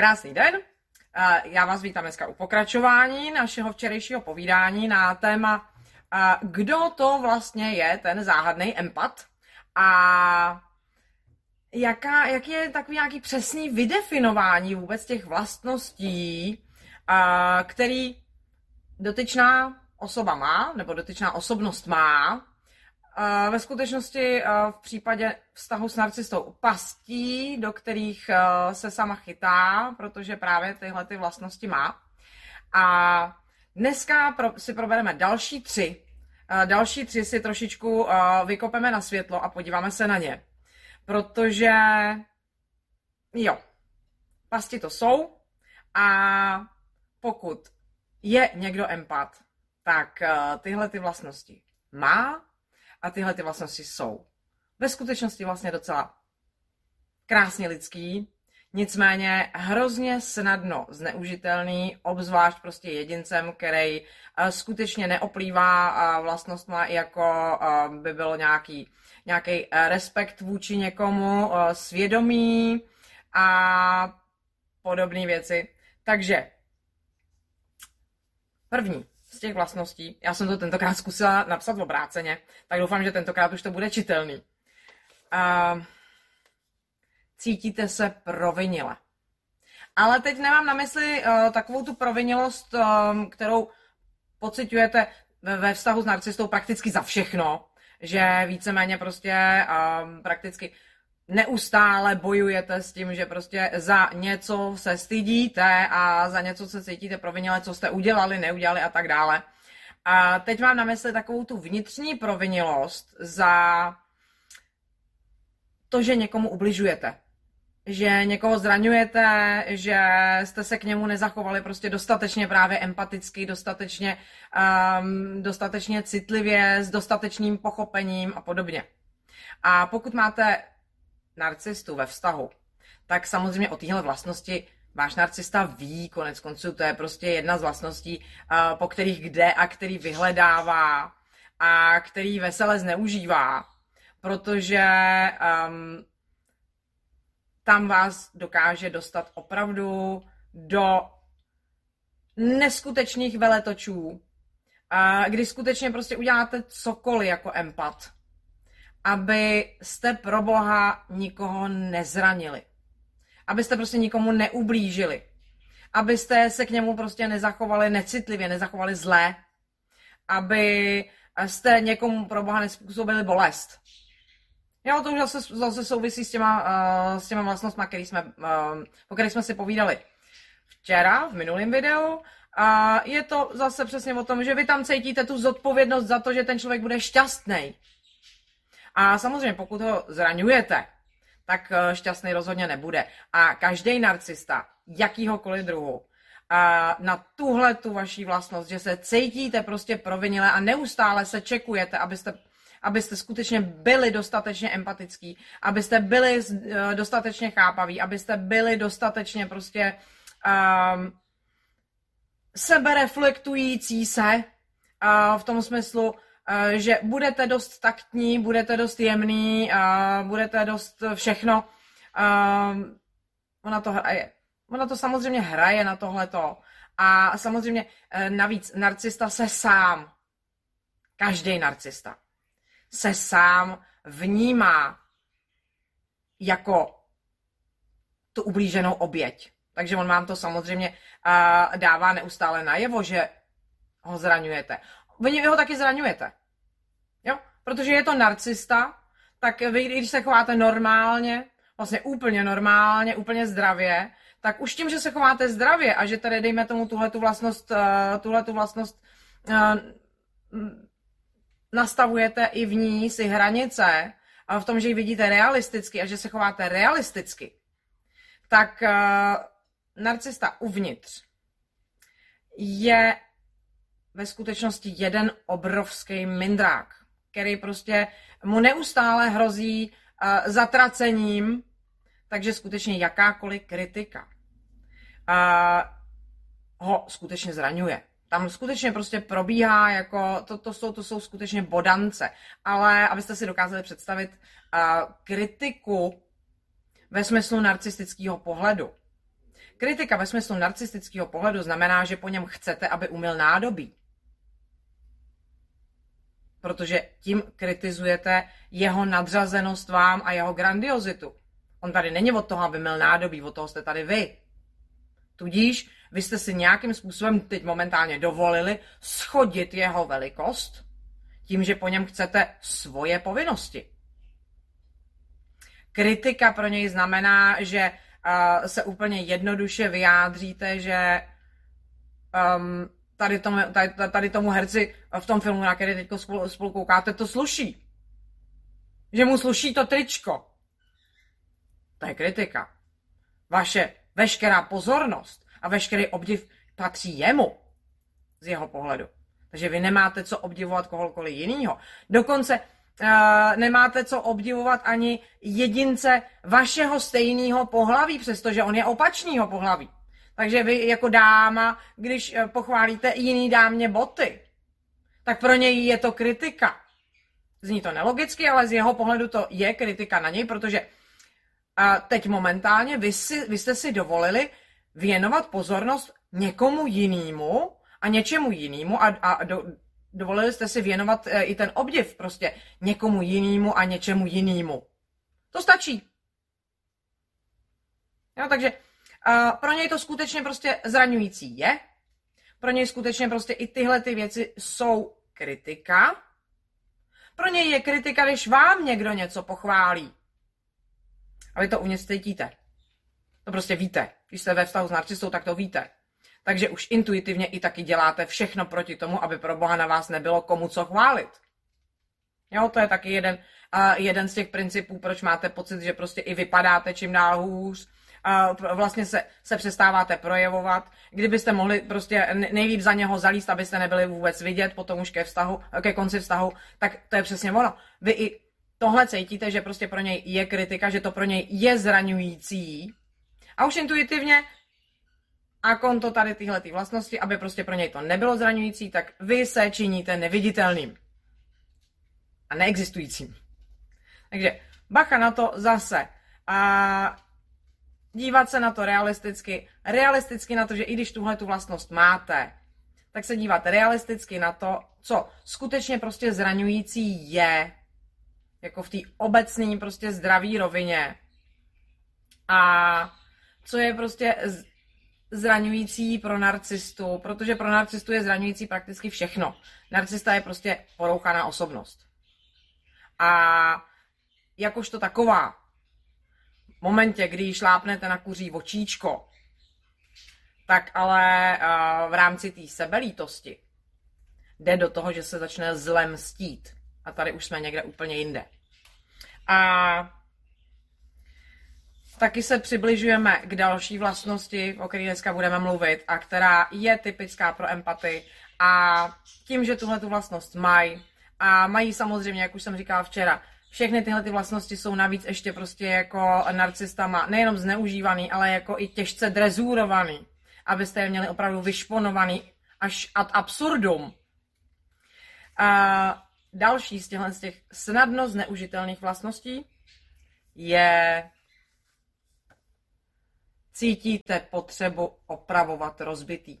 Krásný den. Eh, Já vás vítám dneska u pokračování našeho včerejšího povídání na téma, eh, kdo to vlastně je ten záhadný empat a jaká, jaký je takový nějaký přesný vydefinování vůbec těch vlastností, eh, který dotyčná osoba má, nebo dotyčná osobnost má, ve skutečnosti v případě vztahu s narcistou pastí, do kterých se sama chytá, protože právě tyhle ty vlastnosti má. A dneska si probereme další tři. Další tři si trošičku vykopeme na světlo a podíváme se na ně. Protože, jo, pasti to jsou a pokud je někdo empat, tak tyhle ty vlastnosti má a tyhle ty vlastnosti jsou ve skutečnosti vlastně docela krásně lidský, nicméně hrozně snadno zneužitelný, obzvlášť prostě jedincem, který uh, skutečně neoplývá uh, vlastnostma jako uh, by bylo nějaký, nějaký respekt vůči někomu, svědomí a podobné věci. Takže první, z těch vlastností. Já jsem to tentokrát zkusila napsat v obráceně, tak doufám, že tentokrát už to bude čitelný. Uh, cítíte se provinile. Ale teď nemám na mysli uh, takovou tu provinilost, um, kterou pocitujete ve, ve vztahu s narcistou prakticky za všechno, že víceméně prostě um, prakticky neustále bojujete s tím, že prostě za něco se stydíte a za něco se cítíte provinile, co jste udělali, neudělali a tak dále. A teď mám na mysli takovou tu vnitřní provinilost za to, že někomu ubližujete. Že někoho zraňujete, že jste se k němu nezachovali prostě dostatečně právě empaticky, dostatečně, um, dostatečně citlivě, s dostatečným pochopením a podobně. A pokud máte narcistu ve vztahu, tak samozřejmě o téhle vlastnosti váš narcista ví, konec konců to je prostě jedna z vlastností, po kterých jde a který vyhledává a který vesele zneužívá, protože um, tam vás dokáže dostat opravdu do neskutečných veletočů, kdy skutečně prostě uděláte cokoliv jako empat, abyste pro boha nikoho nezranili. Abyste prostě nikomu neublížili. Abyste se k němu prostě nezachovali necitlivě, nezachovali zlé. Aby jste někomu pro boha nespůsobili bolest. Jo, to už zase, zase souvisí s těma, uh, s těma vlastnostmi, který jsme, uh, o kterých jsme si povídali včera, v minulém videu. A je to zase přesně o tom, že vy tam cítíte tu zodpovědnost za to, že ten člověk bude šťastný. A samozřejmě, pokud ho zraňujete, tak eh, šťastný rozhodně nebude. A každý narcista, jakýhokoliv druhu, a na tuhle tu vaší vlastnost, že se cítíte prostě provinile a neustále se čekujete, abyste, abyste skutečně byli dostatečně empatický, abyste byli uh, dostatečně chápaví, abyste byli dostatečně prostě um, sebereflektující se uh, v tom smyslu, Eh, že budete dost taktní, budete dost jemný, budete dost všechno. Eh, ona to hraje. Ona to samozřejmě hraje na tohleto. A samozřejmě eh, navíc narcista se sám, každý narcista, se sám vnímá jako tu ublíženou oběť. Takže on vám to samozřejmě dává neustále najevo, že ho zraňujete. Vy ho taky zraňujete. Jo? Protože je to narcista, tak vy, když se chováte normálně, vlastně úplně normálně, úplně zdravě, tak už tím, že se chováte zdravě a že tady dejme tomu tuhle tu vlastnost, eh, tuhle tu vlastnost eh, nastavujete i v ní si hranice a v tom, že ji vidíte realisticky a že se chováte realisticky, tak uh, narcista uvnitř je ve skutečnosti jeden obrovský mindrák který prostě mu neustále hrozí uh, zatracením, takže skutečně jakákoliv kritika uh, ho skutečně zraňuje. Tam skutečně prostě probíhá jako, to, to, jsou, to jsou skutečně bodance. Ale abyste si dokázali představit uh, kritiku ve smyslu narcistického pohledu, kritika ve smyslu narcistického pohledu znamená, že po něm chcete, aby umil nádobí. Protože tím kritizujete jeho nadřazenost vám a jeho grandiozitu. On tady není od toho, aby měl nádobí, od toho jste tady vy. Tudíž vy jste si nějakým způsobem teď momentálně dovolili schodit jeho velikost tím, že po něm chcete svoje povinnosti. Kritika pro něj znamená, že uh, se úplně jednoduše vyjádříte, že um, tady, tomu, tady, tady tomu herci v tom filmu, na který teď spolu, spolu koukáte, to sluší. Že mu sluší to tričko. To je kritika. Vaše veškerá pozornost a veškerý obdiv patří jemu z jeho pohledu. Takže vy nemáte co obdivovat kohokoliv jiného. Dokonce uh, nemáte co obdivovat ani jedince vašeho stejného pohlaví, přestože on je opačného pohlaví. Takže vy jako dáma, když eh, pochválíte jiný dámě boty, tak pro něj je to kritika. Zní to nelogicky, ale z jeho pohledu to je kritika na něj, protože a teď momentálně vy, si, vy jste si dovolili věnovat pozornost někomu jinému a něčemu jinému a, a do, dovolili jste si věnovat e, i ten obdiv prostě někomu jinému a něčemu jinému. To stačí. Jo, takže pro něj to skutečně prostě zraňující je. Pro něj skutečně prostě i tyhle ty věci jsou kritika. Pro něj je kritika, když vám někdo něco pochválí. A vy to uvnitř cítíte. To prostě víte. Když jste ve vztahu s narcistou, tak to víte. Takže už intuitivně i taky děláte všechno proti tomu, aby pro Boha na vás nebylo komu co chválit. Jo, to je taky jeden, uh, jeden z těch principů, proč máte pocit, že prostě i vypadáte čím dál hůř, uh, vlastně se, se přestáváte projevovat. Kdybyste mohli prostě nejlíp za něho zalíst, abyste nebyli vůbec vidět potom už ke vztahu, ke konci vztahu, tak to je přesně ono. Vy i tohle cítíte, že prostě pro něj je kritika, že to pro něj je zraňující a už intuitivně a konto tady tyhle ty vlastnosti, aby prostě pro něj to nebylo zraňující, tak vy se činíte neviditelným a neexistujícím. Takže bacha na to zase. A dívat se na to realisticky. Realisticky na to, že i když tuhle tu vlastnost máte, tak se dívat realisticky na to, co skutečně prostě zraňující je, jako v té obecné prostě zdraví rovině. A co je prostě zraňující pro narcistu, protože pro narcistu je zraňující prakticky všechno. Narcista je prostě porouchaná osobnost. A jakožto taková, v momentě, kdy šlápnete na kuří očíčko, tak ale uh, v rámci té sebelítosti jde do toho, že se začne zlem stít. A tady už jsme někde úplně jinde. A taky se přibližujeme k další vlastnosti, o které dneska budeme mluvit a která je typická pro empatii. A tím, že tuhle tu vlastnost mají, a mají samozřejmě, jak už jsem říkala včera, všechny tyhle ty vlastnosti jsou navíc ještě prostě jako narcistama nejenom zneužívaný, ale jako i těžce drezúrovaný, abyste je měli opravdu vyšponovaný až ad absurdum. A další z těchto z těch snadno zneužitelných vlastností je cítíte potřebu opravovat rozbitý.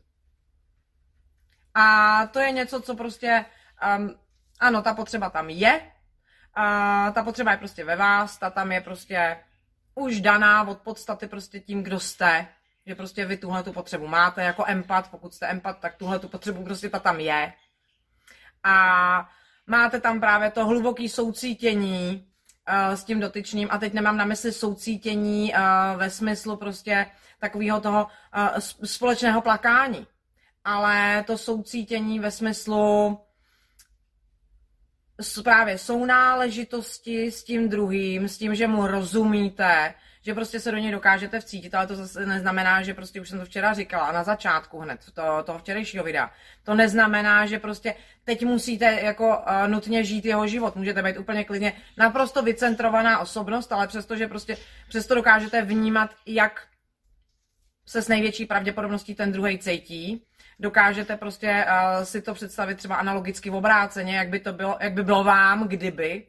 A to je něco, co prostě, um, ano, ta potřeba tam je, a ta potřeba je prostě ve vás, ta tam je prostě už daná od podstaty prostě tím, kdo jste, že prostě vy tuhle tu potřebu máte jako empat, pokud jste empat, tak tuhle tu potřebu prostě ta tam je. A máte tam právě to hluboké soucítění uh, s tím dotyčným a teď nemám na mysli soucítění uh, ve smyslu prostě takového toho uh, společného plakání, ale to soucítění ve smyslu právě sounáležitosti s tím druhým, s tím, že mu rozumíte, že prostě se do něj dokážete vcítit, ale to zase neznamená, že prostě už jsem to včera říkala na začátku hned to, toho včerejšího videa. To neznamená, že prostě teď musíte jako uh, nutně žít jeho život. Můžete být úplně klidně naprosto vycentrovaná osobnost, ale přesto, že prostě přesto dokážete vnímat, jak se s největší pravděpodobností ten druhý cítí, dokážete prostě uh, si to představit třeba analogicky v obráceně, jak by to bylo, jak by bylo vám, kdyby.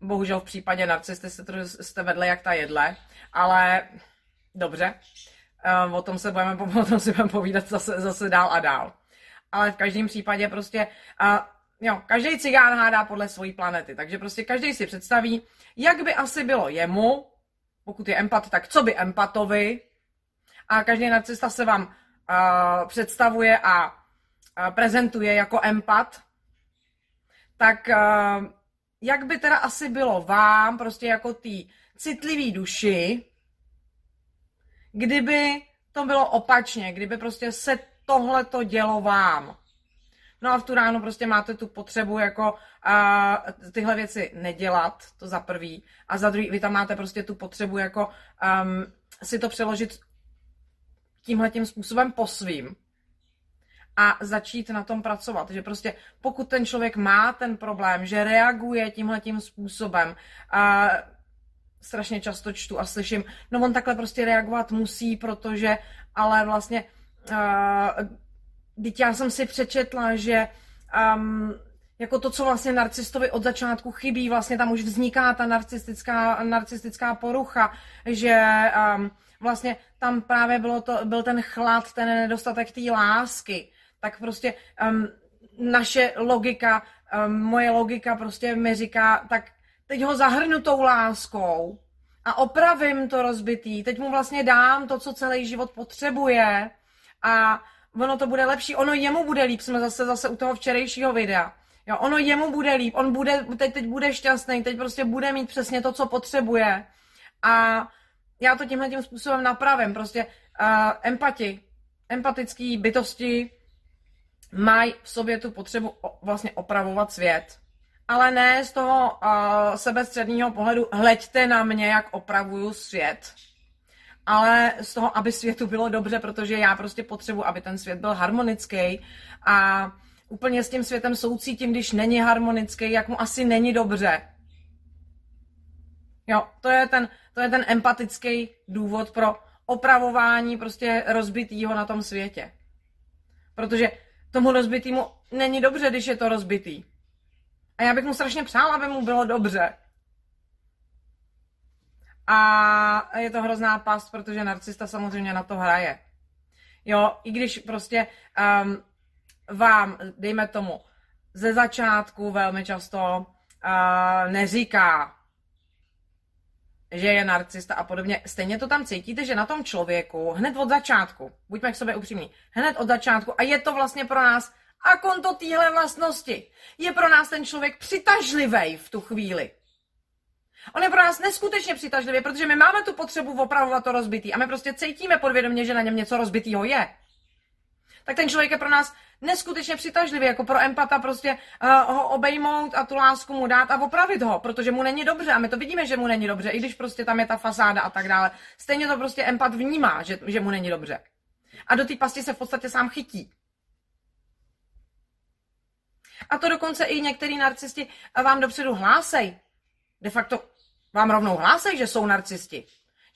Bohužel v případě narcisty jste, jste vedle jak ta jedle, ale dobře. uh, o tom se budeme, o tom si budeme povídat zase, zase dál a dál. Ale v každém případě prostě, uh, jo, každý cigán hádá podle své planety, takže prostě každý si představí, jak by asi bylo jemu, pokud je empat, tak co by empatovi, a každý narcista se vám představuje a prezentuje jako empat, tak jak by teda asi bylo vám, prostě jako tý citlivý duši, kdyby to bylo opačně, kdyby prostě se tohle to dělo vám. No a v tu ránu prostě máte tu potřebu jako uh, tyhle věci nedělat, to za prvý. A za druhý, vy tam máte prostě tu potřebu jako um, si to přeložit tímhle tím způsobem po svým a začít na tom pracovat. Že prostě pokud ten člověk má ten problém, že reaguje tímhle tím způsobem, a strašně často čtu a slyším, no on takhle prostě reagovat musí, protože ale vlastně uh, já jsem si přečetla, že um, jako to, co vlastně narcistovi od začátku chybí, vlastně tam už vzniká ta narcistická, narcistická porucha, že um, vlastně tam právě bylo to, byl ten chlad, ten nedostatek té lásky, tak prostě um, naše logika, um, moje logika prostě mi říká, tak teď ho zahrnu tou láskou a opravím to rozbitý, teď mu vlastně dám to, co celý život potřebuje a ono to bude lepší, ono jemu bude líp, jsme zase zase u toho včerejšího videa. Jo, ono jemu bude líp, on bude, teď, teď bude šťastný, teď prostě bude mít přesně to, co potřebuje. A já to tímhle tím způsobem napravím. Prostě uh, empati, empatický bytosti mají v sobě tu potřebu o, vlastně opravovat svět. Ale ne z toho uh, sebestředního pohledu, hleďte na mě, jak opravuju svět. Ale z toho, aby světu bylo dobře, protože já prostě potřebuji, aby ten svět byl harmonický a úplně s tím světem soucítím, když není harmonický, jak mu asi není dobře. Jo, to je ten, to je ten empatický důvod pro opravování prostě rozbitýho na tom světě. Protože tomu rozbitýmu není dobře, když je to rozbitý. A já bych mu strašně přála, aby mu bylo dobře. A je to hrozná past, protože narcista samozřejmě na to hraje. Jo, i když prostě um, vám, dejme tomu, ze začátku velmi často uh, neříká, že je narcista a podobně, stejně to tam cítíte, že na tom člověku hned od začátku, buďme k sobě upřímní, hned od začátku, a je to vlastně pro nás a konto téhle vlastnosti, je pro nás ten člověk přitažlivý v tu chvíli. On je pro nás neskutečně přitažlivý, protože my máme tu potřebu opravovat to rozbitý a my prostě cítíme podvědomě, že na něm něco rozbitýho je. Tak ten člověk je pro nás neskutečně přitažlivý, jako pro empata prostě uh, ho obejmout a tu lásku mu dát a opravit ho, protože mu není dobře a my to vidíme, že mu není dobře, i když prostě tam je ta fasáda a tak dále. Stejně to prostě empat vnímá, že, že mu není dobře. A do té pasti se v podstatě sám chytí. A to dokonce i některý narcisti vám dopředu hlásej. De facto vám rovnou hlásej, že jsou narcisti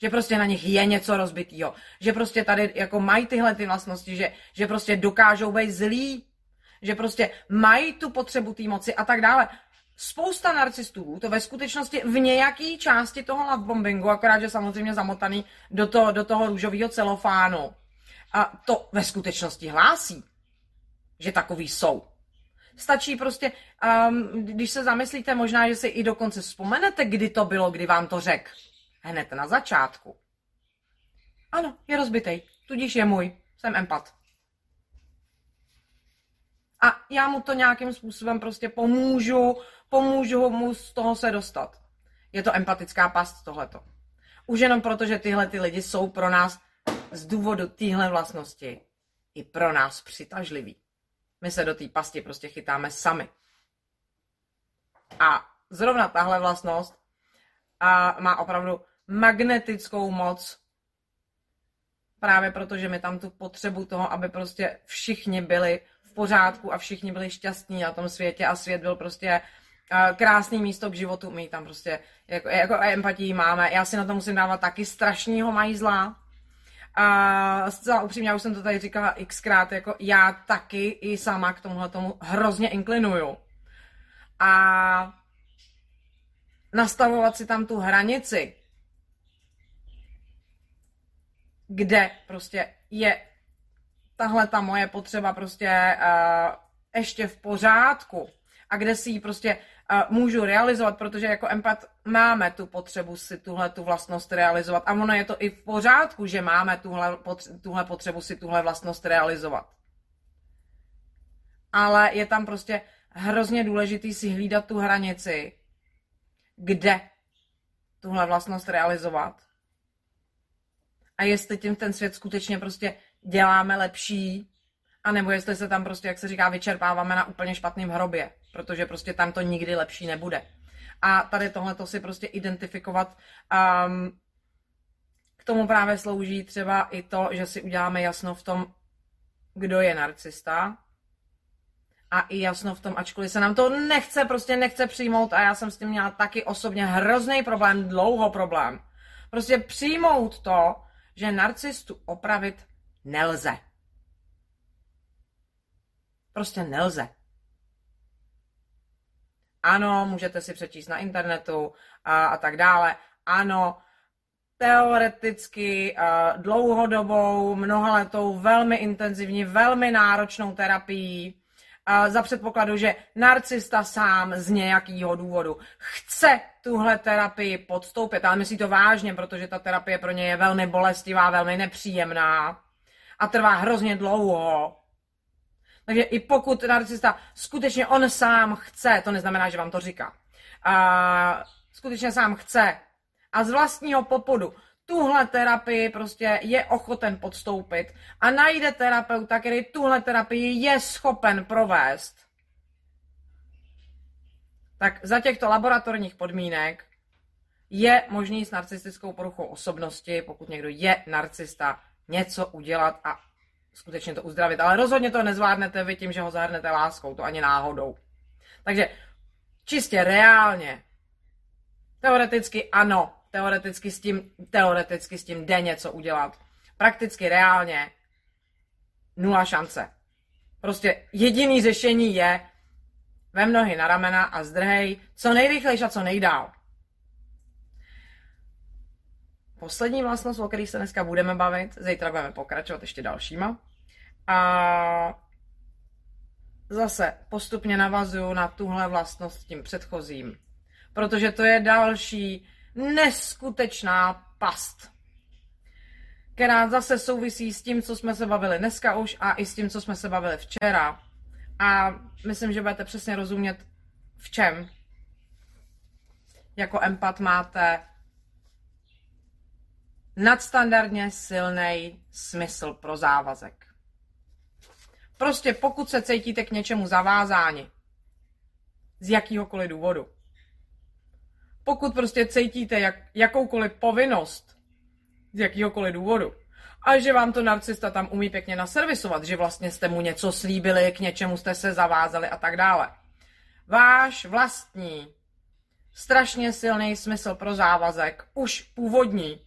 že prostě na nich je něco rozbitýho, že prostě tady jako mají tyhle ty vlastnosti, že, že prostě dokážou být zlí, že prostě mají tu potřebu té moci a tak dále. Spousta narcistů to ve skutečnosti v nějaké části toho lovebombingu, akorát, že samozřejmě zamotaný do, to, do toho růžového celofánu, a to ve skutečnosti hlásí, že takový jsou. Stačí prostě, um, když se zamyslíte, možná, že si i dokonce vzpomenete, kdy to bylo, kdy vám to řekl hned na začátku. Ano, je rozbitej, tudíž je můj, jsem empat. A já mu to nějakým způsobem prostě pomůžu, pomůžu mu z toho se dostat. Je to empatická past tohleto. Už jenom proto, že tyhle ty lidi jsou pro nás z důvodu téhle vlastnosti i pro nás přitažliví. My se do té pasti prostě chytáme sami. A zrovna tahle vlastnost a má opravdu magnetickou moc. Právě protože my tam tu potřebu toho, aby prostě všichni byli v pořádku a všichni byli šťastní na tom světě a svět byl prostě krásný místo k životu. My tam prostě jako, jako empatii máme. Já si na to musím dávat taky strašného majzla. A zcela upřímně, já už jsem to tady říkala xkrát, jako já taky i sama k tomuhle tomu hrozně inklinuju. A nastavovat si tam tu hranici, kde prostě je tahle ta moje potřeba prostě uh, ještě v pořádku a kde si ji prostě uh, můžu realizovat, protože jako empat máme tu potřebu si tuhle tu vlastnost realizovat a ono je to i v pořádku, že máme tuhle, tuhle potřebu si tuhle vlastnost realizovat. Ale je tam prostě hrozně důležitý si hlídat tu hranici, kde tuhle vlastnost realizovat. A jestli tím ten svět skutečně prostě děláme lepší, anebo jestli se tam prostě, jak se říká, vyčerpáváme na úplně špatném hrobě, protože prostě tam to nikdy lepší nebude. A tady tohle to si prostě identifikovat um, k tomu právě slouží třeba i to, že si uděláme jasno v tom, kdo je narcista, a i jasno v tom, ačkoliv se nám to nechce, prostě nechce přijmout a já jsem s tím měla taky osobně hrozný problém, dlouho problém. Prostě přijmout to, že narcistu opravit nelze. Prostě nelze. Ano, můžete si přečíst na internetu a, a tak dále. Ano, teoreticky uh, dlouhodobou, mnohaletou, velmi intenzivní, velmi náročnou terapii za předpokladu, že narcista sám z nějakého důvodu chce tuhle terapii podstoupit, ale myslí to vážně, protože ta terapie pro ně je velmi bolestivá, velmi nepříjemná a trvá hrozně dlouho. Takže i pokud narcista skutečně on sám chce, to neznamená, že vám to říká, a skutečně sám chce a z vlastního popudu tuhle terapii prostě je ochoten podstoupit a najde terapeuta, který tuhle terapii je schopen provést, tak za těchto laboratorních podmínek je možný s narcistickou poruchou osobnosti, pokud někdo je narcista, něco udělat a skutečně to uzdravit. Ale rozhodně to nezvládnete vy tím, že ho zahrnete láskou, to ani náhodou. Takže čistě reálně, teoreticky ano, teoreticky s tím, teoreticky s tím jde něco udělat. Prakticky, reálně, nula šance. Prostě jediný řešení je ve nohy na ramena a zdrhej co nejrychlejší a co nejdál. Poslední vlastnost, o které se dneska budeme bavit, zítra budeme pokračovat ještě dalšíma. A zase postupně navazuju na tuhle vlastnost tím předchozím. Protože to je další neskutečná past, která zase souvisí s tím, co jsme se bavili dneska už a i s tím, co jsme se bavili včera. A myslím, že budete přesně rozumět, v čem jako empat máte nadstandardně silný smysl pro závazek. Prostě pokud se cítíte k něčemu zavázáni, z jakýhokoliv důvodu, pokud prostě cítíte jak, jakoukoliv povinnost z jakýhokoliv důvodu, a že vám to narcista tam umí pěkně naservisovat, že vlastně jste mu něco slíbili, k něčemu jste se zavázali a tak dále. Váš vlastní, strašně silný smysl pro závazek, už původní,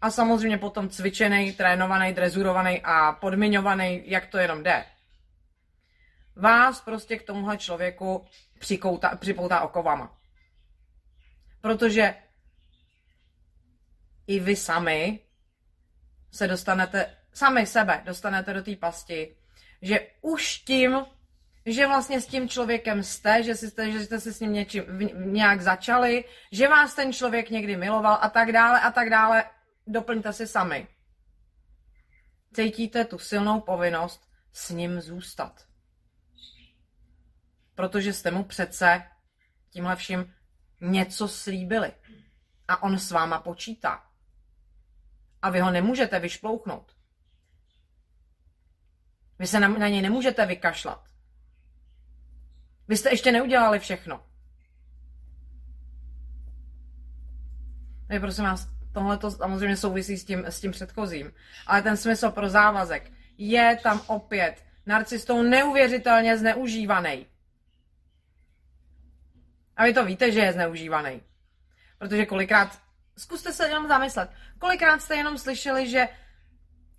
a samozřejmě potom cvičený, trénovaný, drezurovaný a podmiňovaný, jak to jenom jde, vás prostě k tomuhle člověku připoutá okovama. Protože i vy sami se dostanete, sami sebe dostanete do té pasti, že už tím, že vlastně s tím člověkem jste, že, jste, že jste se s ním něčím, nějak začali, že vás ten člověk někdy miloval a tak dále a tak dále, doplňte si sami. Cítíte tu silnou povinnost s ním zůstat. Protože jste mu přece tímhle vším něco slíbili a on s váma počítá. A vy ho nemůžete vyšplouchnout. Vy se na, na něj nemůžete vykašlat. Vy jste ještě neudělali všechno. Takže prosím vás, tohle to samozřejmě souvisí s tím, s tím předchozím. Ale ten smysl pro závazek je tam opět narcistou neuvěřitelně zneužívaný. A vy to víte, že je zneužívaný. Protože kolikrát, zkuste se jenom zamyslet, kolikrát jste jenom slyšeli, že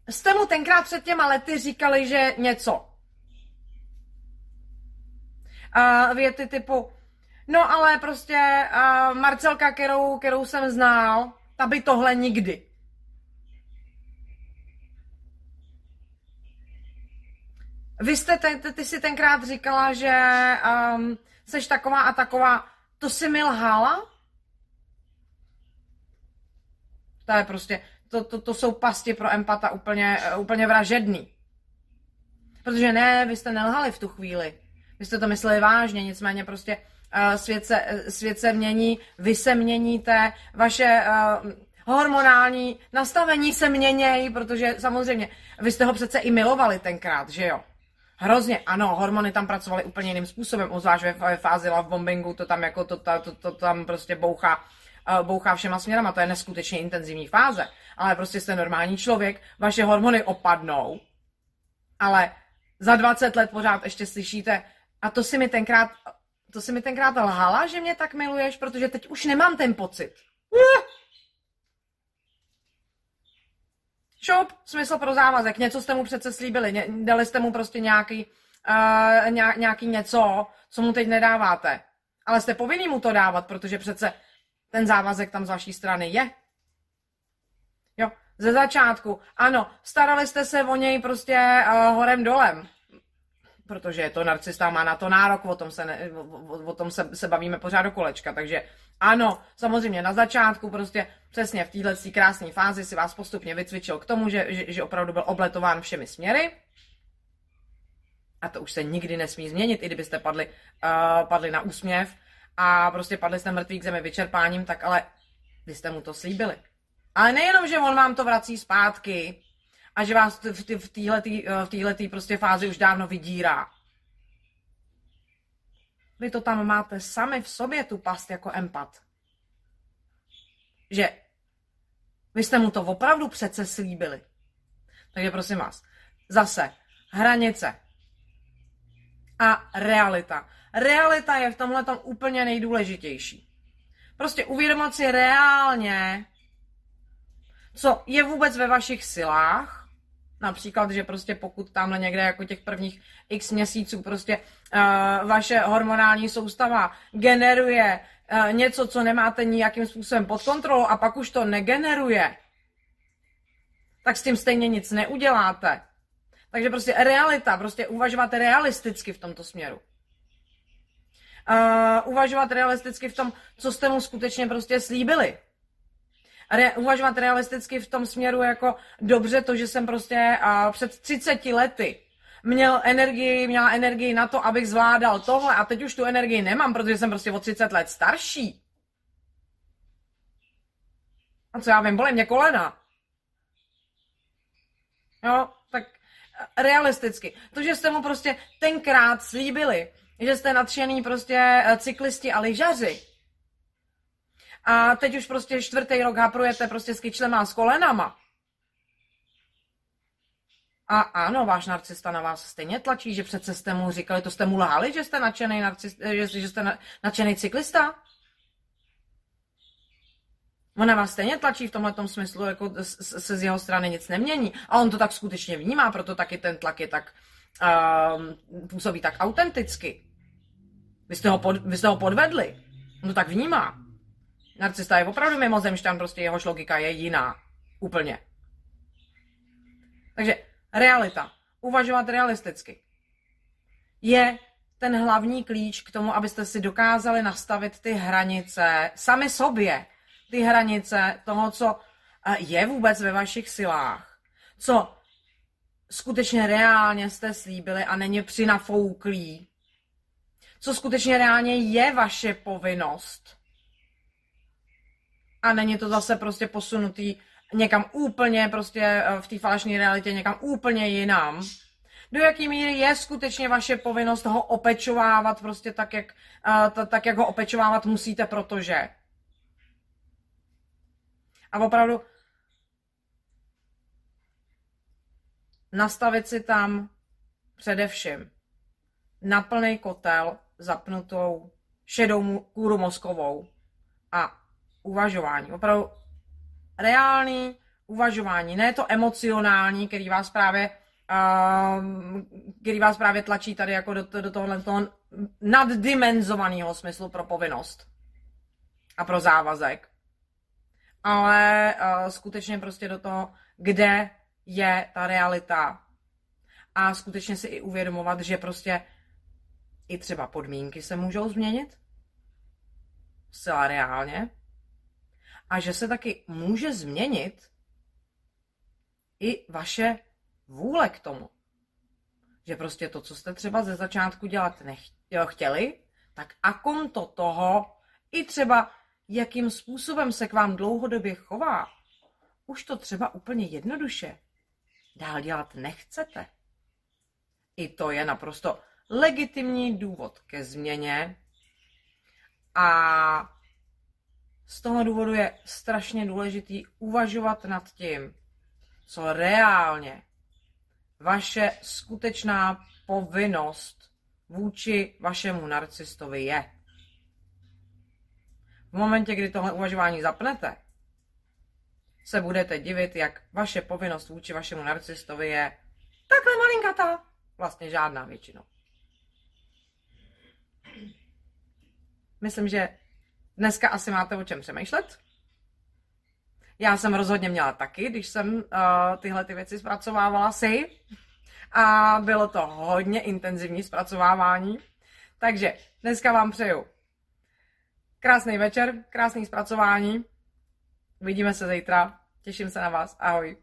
jste mu tenkrát před těma lety říkali, že něco. A věty typu, no ale prostě Marcelka, kterou, kterou jsem znal, ta by tohle nikdy. Vy jste, ten, ty, ty si tenkrát říkala, že um, seš taková a taková, to si mi lhala? To je prostě, to, to, to jsou pasti pro empata úplně, úplně vražedný. Protože ne, vy jste nelhali v tu chvíli. Vy jste to mysleli vážně, nicméně prostě uh, svět, se, svět se mění, vy se měníte, vaše uh, hormonální nastavení se měnějí, protože samozřejmě vy jste ho přece i milovali tenkrát, že jo? Hrozně, ano, hormony tam pracovaly úplně jiným způsobem, obzvlášť ve fázi love bombingu, to tam jako to, to, to, to tam prostě bouchá, uh, bouchá všema směrama, to je neskutečně intenzivní fáze, ale prostě jste normální člověk, vaše hormony opadnou, ale za 20 let pořád ještě slyšíte, a to si mi tenkrát, to si mi tenkrát lhala, že mě tak miluješ, protože teď už nemám ten pocit. Uh! Šop, smysl pro závazek, něco jste mu přece slíbili, dali jste mu prostě nějaký, uh, nějaký něco, co mu teď nedáváte. Ale jste povinni mu to dávat, protože přece ten závazek tam z vaší strany je. Jo, ze začátku, ano, starali jste se o něj prostě uh, horem dolem, protože je to narcista, má na to nárok, o tom se, ne, o, o tom se, se bavíme pořád do kolečka, takže ano, samozřejmě na začátku prostě přesně v této krásné fázi si vás postupně vycvičil k tomu, že, že, že opravdu byl obletován všemi směry. A to už se nikdy nesmí změnit, i kdybyste padli, uh, padli na úsměv a prostě padli jste mrtví k zemi vyčerpáním, tak ale vy jste mu to slíbili. Ale nejenom, že on vám to vrací zpátky a že vás v této v prostě fázi už dávno vydírá. Vy to tam máte sami v sobě, tu past jako empat. Že vy jste mu to opravdu přece slíbili. Takže prosím vás, zase hranice a realita. Realita je v tomhle tom úplně nejdůležitější. Prostě uvědomit si reálně, co je vůbec ve vašich silách Například, že prostě pokud tamhle někde jako těch prvních x měsíců prostě uh, vaše hormonální soustava generuje uh, něco, co nemáte nijakým způsobem pod kontrolou a pak už to negeneruje, tak s tím stejně nic neuděláte. Takže prostě realita, prostě uvažovat realisticky v tomto směru. Uh, uvažovat realisticky v tom, co jste mu skutečně prostě slíbili re, uvažovat realisticky v tom směru jako dobře to, že jsem prostě uh, před 30 lety měl energii, měla energii na to, abych zvládal tohle a teď už tu energii nemám, protože jsem prostě o 30 let starší. A co já vím, bolí mě kolena. Jo, tak realisticky. To, že jste mu prostě tenkrát slíbili, že jste nadšený prostě e, cyklisti a lyžaři, a teď už prostě čtvrtý rok haprujete prostě s kyčlema a s kolenama. A ano, váš narcista na vás stejně tlačí, že přece jste mu říkali, to jste mu lhali, že jste nadšený, narcist, že, že jste nadšený cyklista? On na vás stejně tlačí v tomhle smyslu, jako se z jeho strany nic nemění. A on to tak skutečně vnímá, proto taky ten tlak je tak, uh, působí tak autenticky. Vy jste, ho pod, vy jste ho podvedli. On to tak vnímá. Narcista je opravdu mimozemšťan, prostě jehož logika je jiná. Úplně. Takže realita. Uvažovat realisticky. Je ten hlavní klíč k tomu, abyste si dokázali nastavit ty hranice sami sobě. Ty hranice toho, co eh, je vůbec ve vašich silách. Co skutečně reálně jste slíbili a není přinafouklý. Co skutečně reálně je vaše povinnost a není to zase prostě posunutý někam úplně prostě eh, v té falešné realitě někam úplně jinam. Do jaký míry je skutečně vaše povinnost ho opečovávat prostě tak, jak, uh, tak, jak ho opečovávat musíte, protože. A opravdu nastavit si tam především na plný kotel zapnutou šedou kůru mozkovou a uvažování. Opravdu reálný uvažování, ne to emocionální, který vás právě uh, který vás právě tlačí tady jako do, do tohohle toho naddimenzovaného smyslu pro povinnost a pro závazek. Ale uh, skutečně prostě do toho, kde je ta realita a skutečně si i uvědomovat, že prostě i třeba podmínky se můžou změnit. Zcela reálně. A že se taky může změnit i vaše vůle k tomu. Že prostě to, co jste třeba ze začátku dělat nechtěli, tak a konto toho, i třeba jakým způsobem se k vám dlouhodobě chová, už to třeba úplně jednoduše dál dělat nechcete. I to je naprosto legitimní důvod ke změně a z toho důvodu je strašně důležitý uvažovat nad tím, co reálně vaše skutečná povinnost vůči vašemu narcistovi je. V momentě, kdy tohle uvažování zapnete, se budete divit, jak vaše povinnost vůči vašemu narcistovi je takhle malinkatá, vlastně žádná většinou. Myslím, že dneska asi máte o čem přemýšlet. Já jsem rozhodně měla taky, když jsem uh, tyhle ty věci zpracovávala si. A bylo to hodně intenzivní zpracovávání. Takže dneska vám přeju krásný večer, krásný zpracování. Vidíme se zítra. Těším se na vás. Ahoj.